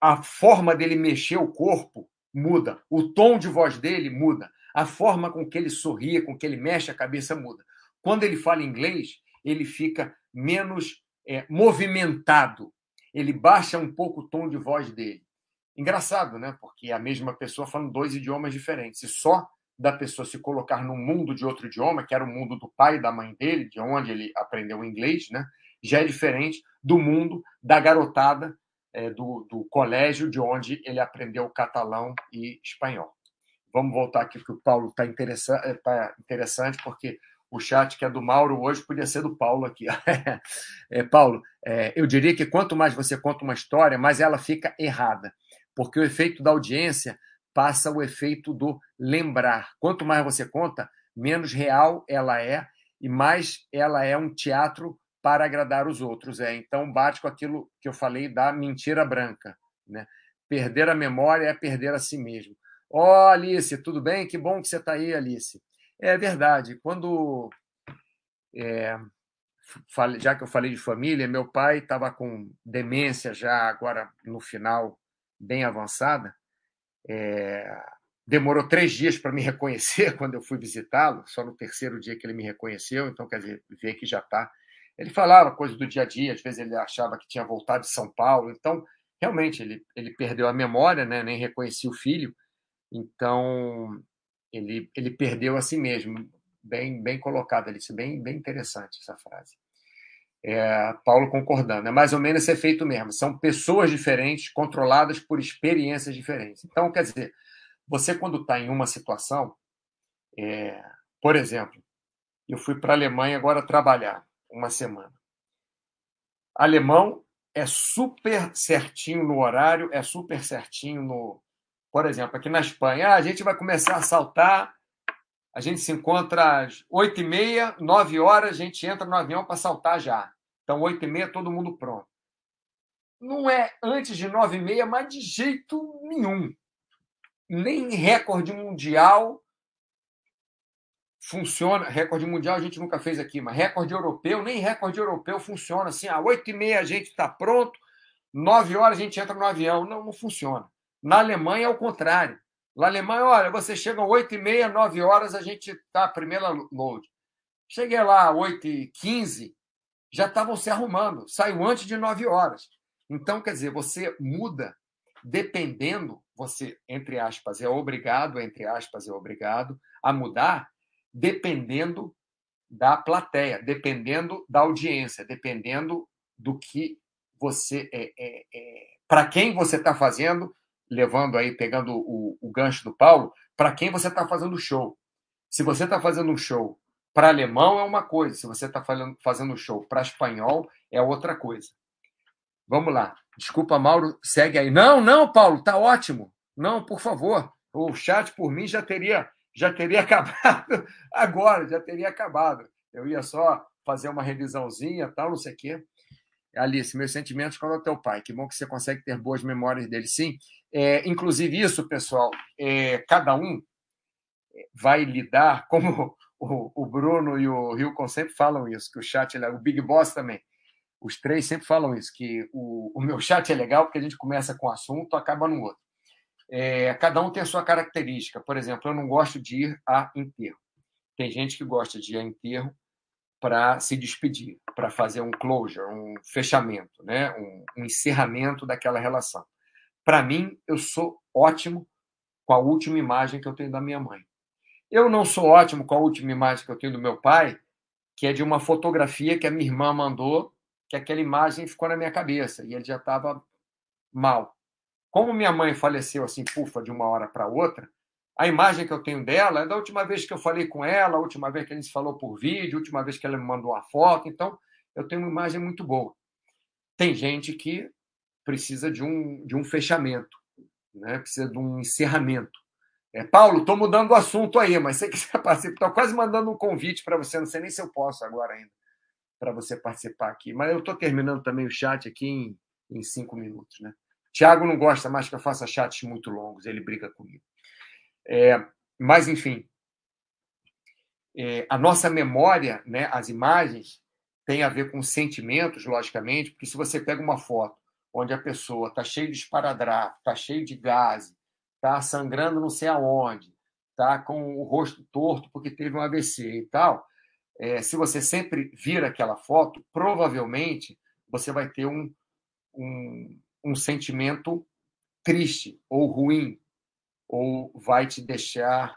a forma dele mexer o corpo muda, o tom de voz dele muda, a forma com que ele sorria, com que ele mexe a cabeça muda. Quando ele fala inglês, ele fica menos é, movimentado, ele baixa um pouco o tom de voz dele. Engraçado, né? Porque é a mesma pessoa falando dois idiomas diferentes. E só da pessoa se colocar no mundo de outro idioma, que era o mundo do pai e da mãe dele, de onde ele aprendeu inglês, né? Já é diferente do mundo da garotada é, do, do colégio, de onde ele aprendeu catalão e espanhol. Vamos voltar aqui, porque o Paulo está interessante, é, tá interessante, porque o chat que é do Mauro hoje podia ser do Paulo aqui. (laughs) é, Paulo, é, eu diria que quanto mais você conta uma história, mais ela fica errada, porque o efeito da audiência passa o efeito do lembrar. Quanto mais você conta, menos real ela é e mais ela é um teatro para agradar os outros. É, então bate com aquilo que eu falei da mentira branca, né? Perder a memória é perder a si mesmo. Ó, oh, Alice, tudo bem? Que bom que você está aí, Alice. É verdade. Quando. É, já que eu falei de família, meu pai estava com demência já agora no final, bem avançada. É, demorou três dias para me reconhecer (laughs) quando eu fui visitá-lo, só no terceiro dia que ele me reconheceu, então quer dizer, vê que já está. Ele falava coisas do dia a dia, às vezes ele achava que tinha voltado de São Paulo, então realmente ele, ele perdeu a memória, né? nem reconhecia o filho, então ele, ele perdeu a si mesmo. Bem, bem colocado, Alice, bem, bem interessante essa frase. É, Paulo concordando. É mais ou menos esse efeito mesmo. São pessoas diferentes, controladas por experiências diferentes. Então, quer dizer, você quando está em uma situação, é, por exemplo, eu fui para a Alemanha agora trabalhar uma semana. Alemão é super certinho no horário, é super certinho no, por exemplo, aqui na Espanha, ah, a gente vai começar a saltar, a gente se encontra às 8 e meia, 9 horas, a gente entra no avião para saltar já. Então, 8 e meia, todo mundo pronto. Não é antes de 9 e meia, mas de jeito nenhum. Nem recorde mundial funciona. Recorde mundial a gente nunca fez aqui, mas recorde europeu, nem recorde europeu funciona assim. Às 8 e meia a gente está pronto, 9 horas a gente entra no avião. Não, não funciona. Na Alemanha é o contrário. Na Alemanha, olha, você chega às 8 e meia, 9 horas, a gente está primeira load. Cheguei lá às 8 e 15, já estavam se arrumando. Saiu antes de 9 horas. Então, quer dizer, você muda dependendo, você, entre aspas, é obrigado, entre aspas, é obrigado a mudar, dependendo da plateia, dependendo da audiência, dependendo do que você é, é, é para quem você está fazendo levando aí, pegando o, o gancho do Paulo, para quem você está fazendo show. Se você está fazendo um show para alemão, é uma coisa. Se você está fazendo um show para espanhol, é outra coisa. Vamos lá. Desculpa, Mauro, segue aí. Não, não, Paulo, tá ótimo. Não, por favor. O chat, por mim, já teria, já teria (laughs) acabado agora, já teria acabado. Eu ia só fazer uma revisãozinha, tal, não sei o quê. Alice, meus sentimentos com o teu pai. Que bom que você consegue ter boas memórias dele. Sim, é, inclusive isso, pessoal, é, cada um vai lidar, (laughs) como o, o, Bruno e o Hilcon sempre falam isso, que o chat, é, o Big Boss também, os três sempre falam isso, que o, o meu chat é legal porque a gente começa com um assunto, acaba no outro. É, cada um tem a sua característica. Por exemplo, eu não gosto de ir a enterro. Tem gente que gosta de ir a enterro para se despedir, para fazer um closure, um fechamento, né? um, um encerramento daquela relação. Para mim, eu sou ótimo com a última imagem que eu tenho da minha mãe. Eu não sou ótimo com a última imagem que eu tenho do meu pai, que é de uma fotografia que a minha irmã mandou, que aquela imagem ficou na minha cabeça e ele já estava mal. Como minha mãe faleceu assim, pufa, de uma hora para outra, A imagem que eu tenho dela é da última vez que eu falei com ela, a última vez que a gente falou por vídeo, a última vez que ela me mandou uma foto. Então, eu tenho uma imagem muito boa. Tem gente que precisa de um, de um fechamento, né? precisa de um encerramento. É, Paulo, estou mudando o assunto aí, mas você quiser (laughs) participar, estou quase mandando um convite para você, não sei nem se eu posso agora ainda, para você participar aqui. Mas eu estou terminando também o chat aqui em, em cinco minutos. Né? Tiago não gosta mais que eu faça chats muito longos, ele briga comigo. É, mas, enfim, é, a nossa memória, né, as imagens, tem a ver com sentimentos, logicamente, porque se você pega uma foto onde a pessoa está cheia de esparadrapo, está cheio de gás, está sangrando não sei aonde, está com o rosto torto porque teve um AVC e tal, é, se você sempre vir aquela foto, provavelmente você vai ter um, um, um sentimento triste ou ruim, ou vai te deixar,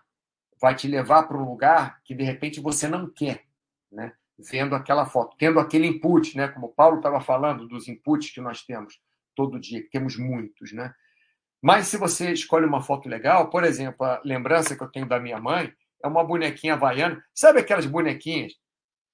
vai te levar para um lugar que de repente você não quer, né? Vendo aquela foto, tendo aquele input, né? Como o Paulo estava falando dos inputs que nós temos todo dia, que temos muitos, né? Mas se você escolhe uma foto legal, por exemplo, a lembrança que eu tenho da minha mãe é uma bonequinha havaiana. Sabe aquelas bonequinhas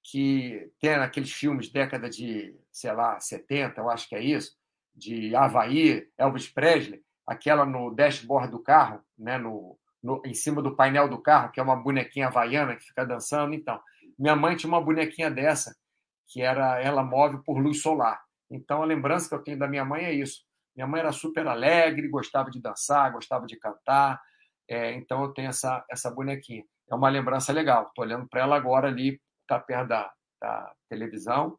que tem naqueles filmes década de, sei lá, 70, eu acho que é isso, de Havaí, Elvis Presley, aquela no dashboard do carro, né, no, no, em cima do painel do carro, que é uma bonequinha havaiana que fica dançando. Então, minha mãe tinha uma bonequinha dessa, que era ela móvel por luz solar. Então, a lembrança que eu tenho da minha mãe é isso. Minha mãe era super alegre, gostava de dançar, gostava de cantar. É, então, eu tenho essa, essa bonequinha. É uma lembrança legal. Estou olhando para ela agora ali, está perto da, da televisão.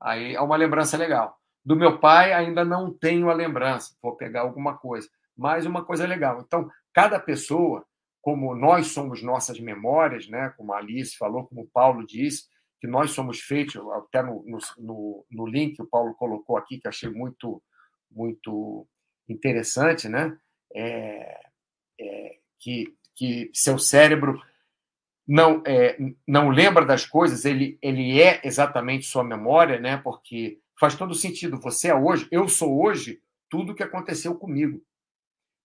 Aí é uma lembrança legal. Do meu pai, ainda não tenho a lembrança. Vou pegar alguma coisa. Mas uma coisa legal. Então, cada pessoa, como nós somos nossas memórias, né? como a Alice falou, como o Paulo disse, que nós somos feitos, até no, no, no link que o Paulo colocou aqui, que achei muito, muito interessante, né? É, é, que, que seu cérebro não é, não lembra das coisas, ele, ele é exatamente sua memória, né? Porque faz todo sentido. Você é hoje, eu sou hoje tudo o que aconteceu comigo.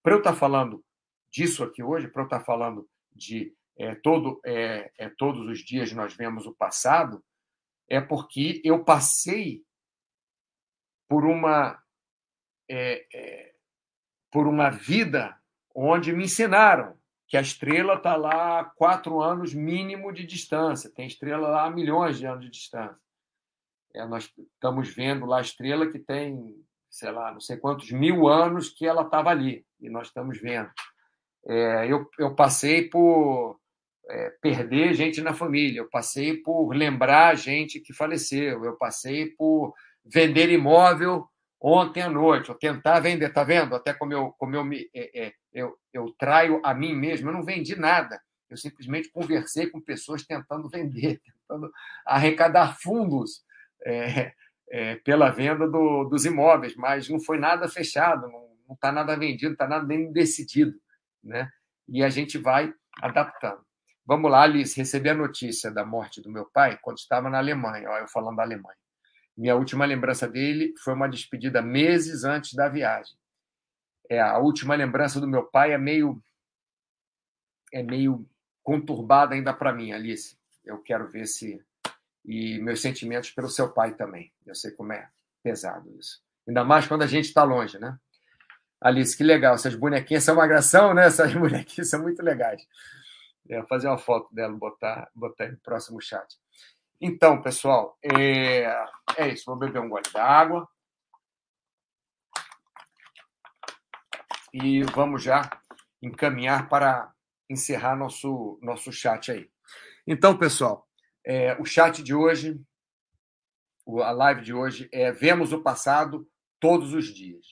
Para eu estar falando disso aqui hoje, para eu estar falando de é, todo, é, é, todos os dias nós vemos o passado, é porque eu passei por uma é, é, por uma vida onde me ensinaram que a estrela está lá a quatro anos mínimo de distância, tem estrela lá a milhões de anos de distância. É, nós estamos vendo lá a estrela que tem, sei lá, não sei quantos mil anos que ela estava ali, e nós estamos vendo. É, eu, eu passei por é, perder gente na família, eu passei por lembrar gente que faleceu, eu passei por vender imóvel ontem à noite, ou tentar vender, tá vendo? Até como eu, como eu, me, é, é, eu, eu traio a mim mesmo, eu não vendi nada, eu simplesmente conversei com pessoas tentando vender, (laughs) tentando arrecadar fundos é, (laughs) é, pela venda do, dos imóveis, mas não foi nada fechado, não está nada vendido, está nada nem decidido. Né? E a gente vai adaptando. Vamos lá, Alice, recebi a notícia da morte do meu pai quando estava na Alemanha, Olha eu falando da Alemanha. Minha última lembrança dele foi uma despedida meses antes da viagem. É, a última lembrança do meu pai é meio é meio conturbada ainda para mim, Alice. Eu quero ver se e meus sentimentos pelo seu pai também. Eu sei como é pesado isso. Ainda mais quando a gente está longe, né? Alice, que legal. Essas bonequinhas são uma gração, né? Essas (laughs) bonequinhas são muito legais. Eu vou fazer uma foto dela, botar, botar no próximo chat. Então, pessoal, é, é isso. Vou beber um gole d'água. E vamos já encaminhar para encerrar nosso, nosso chat aí. Então, pessoal, é, o chat de hoje, a live de hoje é Vemos o Passado todos os dias.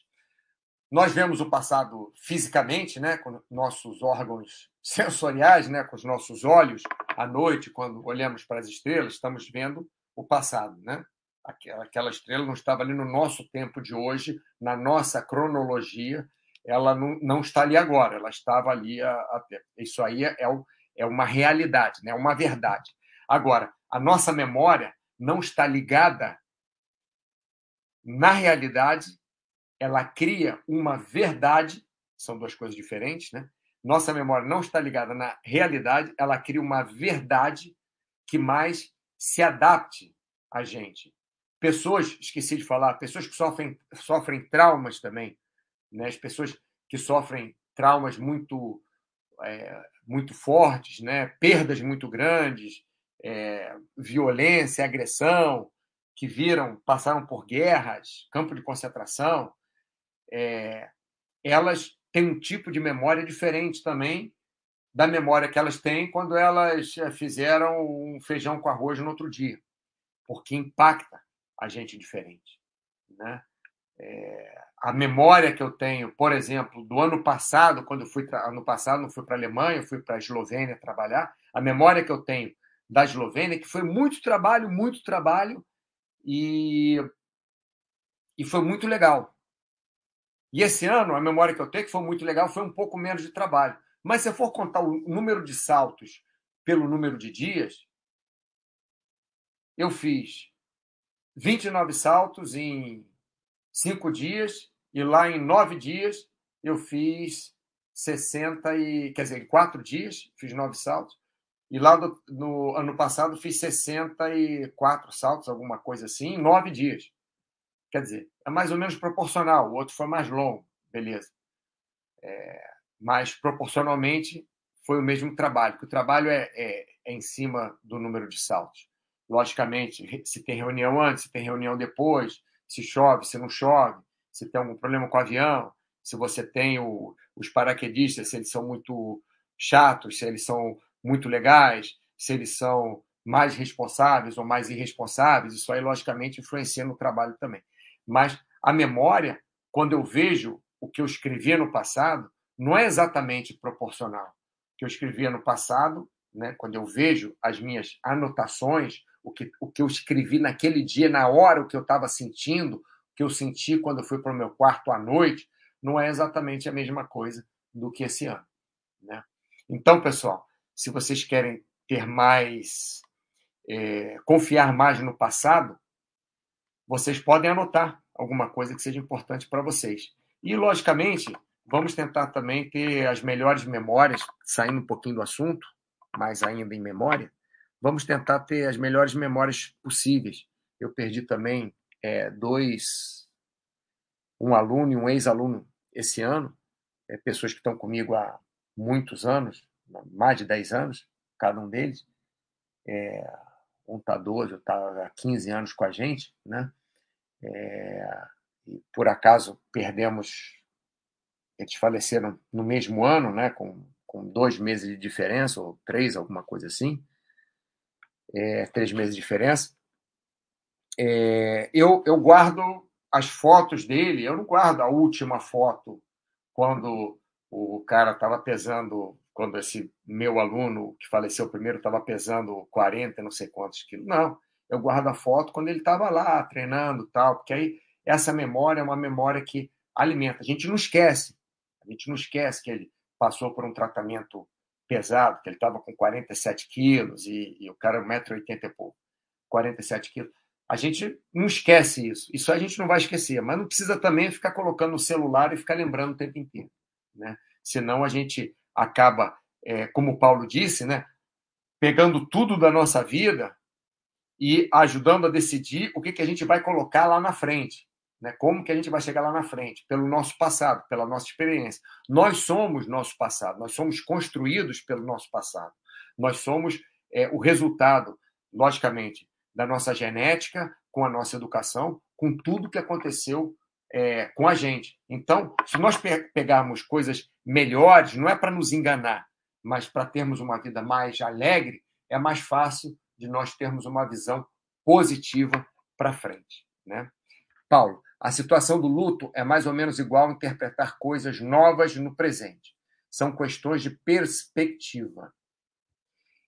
Nós vemos o passado fisicamente, né, com nossos órgãos (laughs) sensoriais, né, com os nossos olhos, à noite, quando olhamos para as estrelas, estamos vendo o passado. Né? Aquela estrela não estava ali no nosso tempo de hoje, na nossa cronologia, ela não, não está ali agora, ela estava ali. A, isso aí é, é uma realidade, né? uma verdade. Agora, a nossa memória não está ligada na realidade, ela cria uma verdade, são duas coisas diferentes, né? nossa memória não está ligada na realidade, ela cria uma verdade que mais se adapte a gente. Pessoas, esqueci de falar, pessoas que sofrem, sofrem traumas também, né? as pessoas que sofrem traumas muito, é, muito fortes, né? perdas muito grandes, é, violência, agressão, que viram, passaram por guerras, campo de concentração, é, elas têm um tipo de memória diferente também da memória que elas têm quando elas eh, fizeram um feijão com arroz no outro dia, porque impacta a gente diferente. Né? É, a memória que eu tenho, por exemplo, do ano passado, quando eu fui ano passado, não fui para a Alemanha, fui para a Eslovênia trabalhar, a memória que eu tenho da Eslovênia, que foi muito trabalho, muito trabalho, e, e foi muito legal. E esse ano, a memória que eu tenho, que foi muito legal, foi um pouco menos de trabalho. Mas se eu for contar o número de saltos pelo número de dias, eu fiz 29 saltos em cinco dias, e lá em nove dias eu fiz 60 e. Quer dizer, em quatro dias fiz nove saltos. E lá do, no ano passado fiz 64 saltos, alguma coisa assim, em nove dias. Quer dizer, é mais ou menos proporcional. O outro foi mais longo, beleza. É, mas proporcionalmente foi o mesmo trabalho, porque o trabalho é, é, é em cima do número de saltos. Logicamente, se tem reunião antes, se tem reunião depois, se chove, se não chove, se tem algum problema com o avião, se você tem o, os paraquedistas, se eles são muito chatos, se eles são muito legais, se eles são mais responsáveis ou mais irresponsáveis, isso aí, logicamente, influencia no trabalho também. Mas a memória, quando eu vejo o que eu escrevi no passado, não é exatamente proporcional. O que eu escrevia no passado, né, quando eu vejo as minhas anotações, o que, o que eu escrevi naquele dia, na hora, o que eu estava sentindo, o que eu senti quando eu fui para o meu quarto à noite, não é exatamente a mesma coisa do que esse ano. Né? Então, pessoal, se vocês querem ter mais, é, confiar mais no passado, vocês podem anotar alguma coisa que seja importante para vocês. E, logicamente, vamos tentar também ter as melhores memórias, saindo um pouquinho do assunto, mas ainda em memória, vamos tentar ter as melhores memórias possíveis. Eu perdi também é, dois, um aluno e um ex-aluno esse ano, é, pessoas que estão comigo há muitos anos, mais de 10 anos, cada um deles. É, um está 12, outro está há 15 anos com a gente, né? É, e por acaso perdemos, eles faleceram no mesmo ano, né? Com, com dois meses de diferença, ou três, alguma coisa assim. É, três meses de diferença. É, eu, eu guardo as fotos dele, eu não guardo a última foto, quando o cara estava pesando quando esse meu aluno que faleceu primeiro estava pesando 40, não sei quantos quilos. Não, eu guardo a foto quando ele estava lá treinando tal, porque aí essa memória é uma memória que alimenta. A gente não esquece, a gente não esquece que ele passou por um tratamento pesado, que ele estava com 47 quilos e, e o cara 1,80m e pouco, 47 quilos. A gente não esquece isso. Isso a gente não vai esquecer, mas não precisa também ficar colocando no celular e ficar lembrando o tempo inteiro. Né? Senão a gente acaba, é, como Paulo disse, né, pegando tudo da nossa vida e ajudando a decidir o que, que a gente vai colocar lá na frente. Né? Como que a gente vai chegar lá na frente? Pelo nosso passado, pela nossa experiência. Nós somos nosso passado, nós somos construídos pelo nosso passado. Nós somos é, o resultado, logicamente, da nossa genética, com a nossa educação, com tudo que aconteceu é, com a gente. Então, se nós pe pegarmos coisas melhores, não é para nos enganar, mas para termos uma vida mais alegre, é mais fácil de nós termos uma visão positiva para frente. Né? Paulo, a situação do luto é mais ou menos igual a interpretar coisas novas no presente. São questões de perspectiva.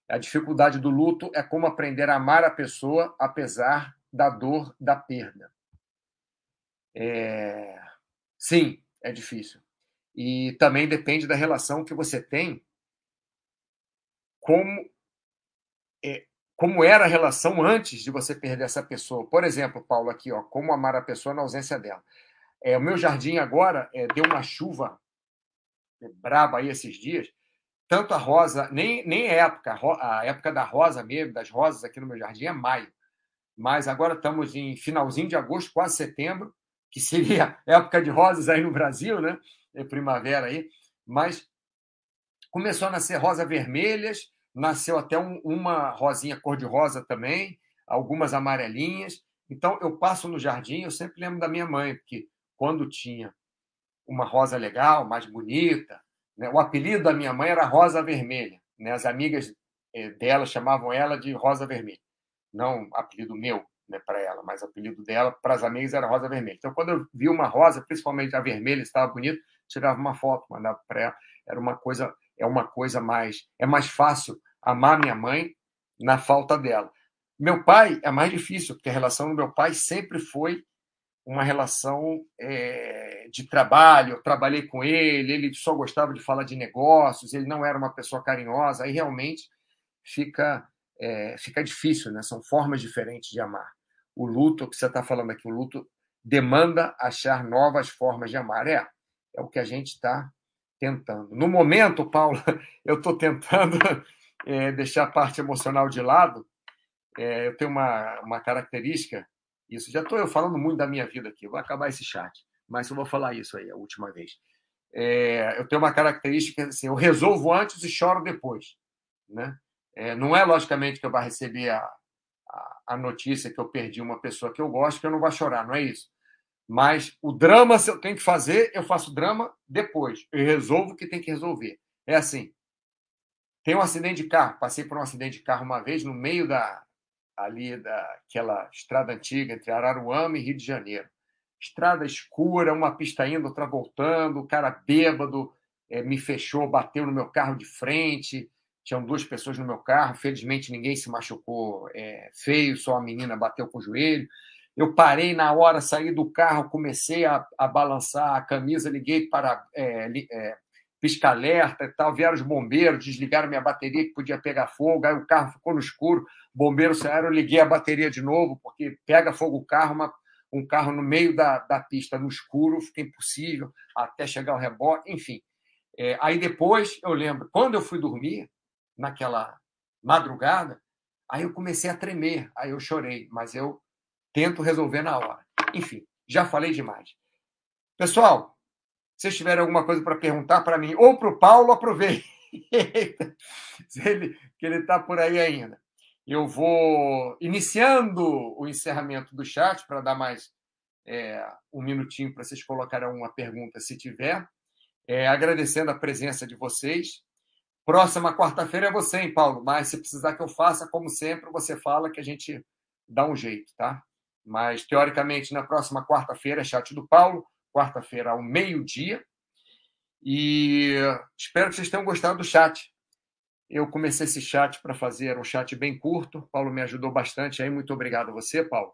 A dificuldade do luto é como aprender a amar a pessoa apesar da dor da perda. É... Sim, é difícil. E também depende da relação que você tem, como, é, como era a relação antes de você perder essa pessoa. Por exemplo, Paulo, aqui, ó, como amar a pessoa na ausência dela. É, o meu jardim agora é, deu uma chuva braba aí esses dias. Tanto a rosa, nem, nem a época, a época da rosa mesmo, das rosas aqui no meu jardim é maio. Mas agora estamos em finalzinho de agosto, quase setembro, que seria (laughs) época de rosas aí no Brasil, né? É primavera aí. Mas começou a nascer rosas vermelhas, nasceu até um, uma rosinha cor-de-rosa também, algumas amarelinhas. Então, eu passo no jardim, eu sempre lembro da minha mãe, porque quando tinha uma rosa legal, mais bonita, né? o apelido da minha mãe era Rosa Vermelha. Né? As amigas eh, dela chamavam ela de Rosa Vermelha. Não apelido meu né, para ela, mas o apelido dela para as amigas era Rosa Vermelha. Então, quando eu vi uma rosa, principalmente a vermelha, estava bonita, tirava uma foto, mandava para ela. Era uma coisa, é uma coisa mais, é mais fácil amar minha mãe na falta dela. Meu pai é mais difícil, porque a relação do meu pai sempre foi uma relação é, de trabalho. Eu trabalhei com ele, ele só gostava de falar de negócios, ele não era uma pessoa carinhosa. Aí realmente fica é, fica difícil, né? São formas diferentes de amar. O luto, que você está falando aqui, o luto demanda achar novas formas de amar. É, é o que a gente está tentando. No momento, Paulo, (laughs) eu estou tentando é, (laughs) deixar a parte emocional de lado é, eu tenho uma, uma característica, isso já estou eu falando muito da minha vida aqui, vou acabar esse chat, mas eu vou falar isso aí a última vez. É, eu tenho uma característica assim, eu resolvo antes e choro depois, né? Não é logicamente que eu vá receber a, a, notícia que eu perdi uma pessoa que eu gosto que eu não vou chorar, não é isso. Mas o drama, se eu tenho que fazer, eu faço drama depois. Eu resolvo o que tem que resolver. É assim. Tem um acidente de carro. Passei por um acidente de carro uma vez no meio da, ali daquela estrada antiga entre Araruama e Rio de Janeiro. Estrada escura, uma pista indo, outra voltando, o cara bêbado é, me fechou, bateu no meu carro de frente. Tinham duas pessoas no meu carro, felizmente ninguém se machucou é, feio, só a menina bateu com o joelho. Eu parei na hora, saí do carro, comecei a, a balançar a camisa, liguei para é, é, pisca-alerta e tal. Vieram os bombeiros, desligaram minha bateria que podia pegar fogo, aí o carro ficou no escuro. Bombeiro saíram, eu liguei a bateria de novo, porque pega fogo o carro, uma, um carro no meio da, da pista, no escuro, fica impossível até chegar o rebote, enfim. É, aí depois eu lembro, quando eu fui dormir, naquela madrugada, aí eu comecei a tremer, aí eu chorei, mas eu tento resolver na hora. Enfim, já falei demais. Pessoal, se vocês tiverem alguma coisa para perguntar para mim, ou para o Paulo, aproveita, (laughs) ele, que ele está por aí ainda. Eu vou iniciando o encerramento do chat para dar mais é, um minutinho para vocês colocarem uma pergunta, se tiver. É, agradecendo a presença de vocês. Próxima quarta-feira é você, hein, Paulo? Mas se precisar que eu faça, como sempre, você fala que a gente dá um jeito, tá? Mas, teoricamente, na próxima quarta-feira é chat do Paulo quarta-feira ao meio-dia. E espero que vocês tenham gostado do chat. Eu comecei esse chat para fazer um chat bem curto. Paulo me ajudou bastante aí. Muito obrigado a você, Paulo,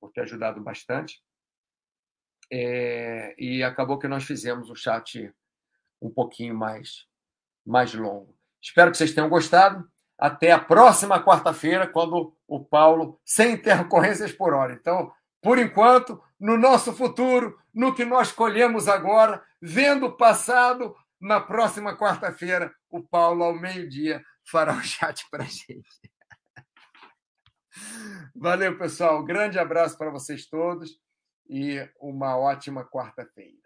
por ter ajudado bastante. É, e acabou que nós fizemos um chat um pouquinho mais, mais longo. Espero que vocês tenham gostado. Até a próxima quarta-feira, quando o Paulo, sem intercorrências por hora. Então, por enquanto, no nosso futuro, no que nós colhemos agora, vendo o passado, na próxima quarta-feira, o Paulo, ao meio-dia, fará um chat para a gente. Valeu, pessoal. Grande abraço para vocês todos e uma ótima quarta-feira.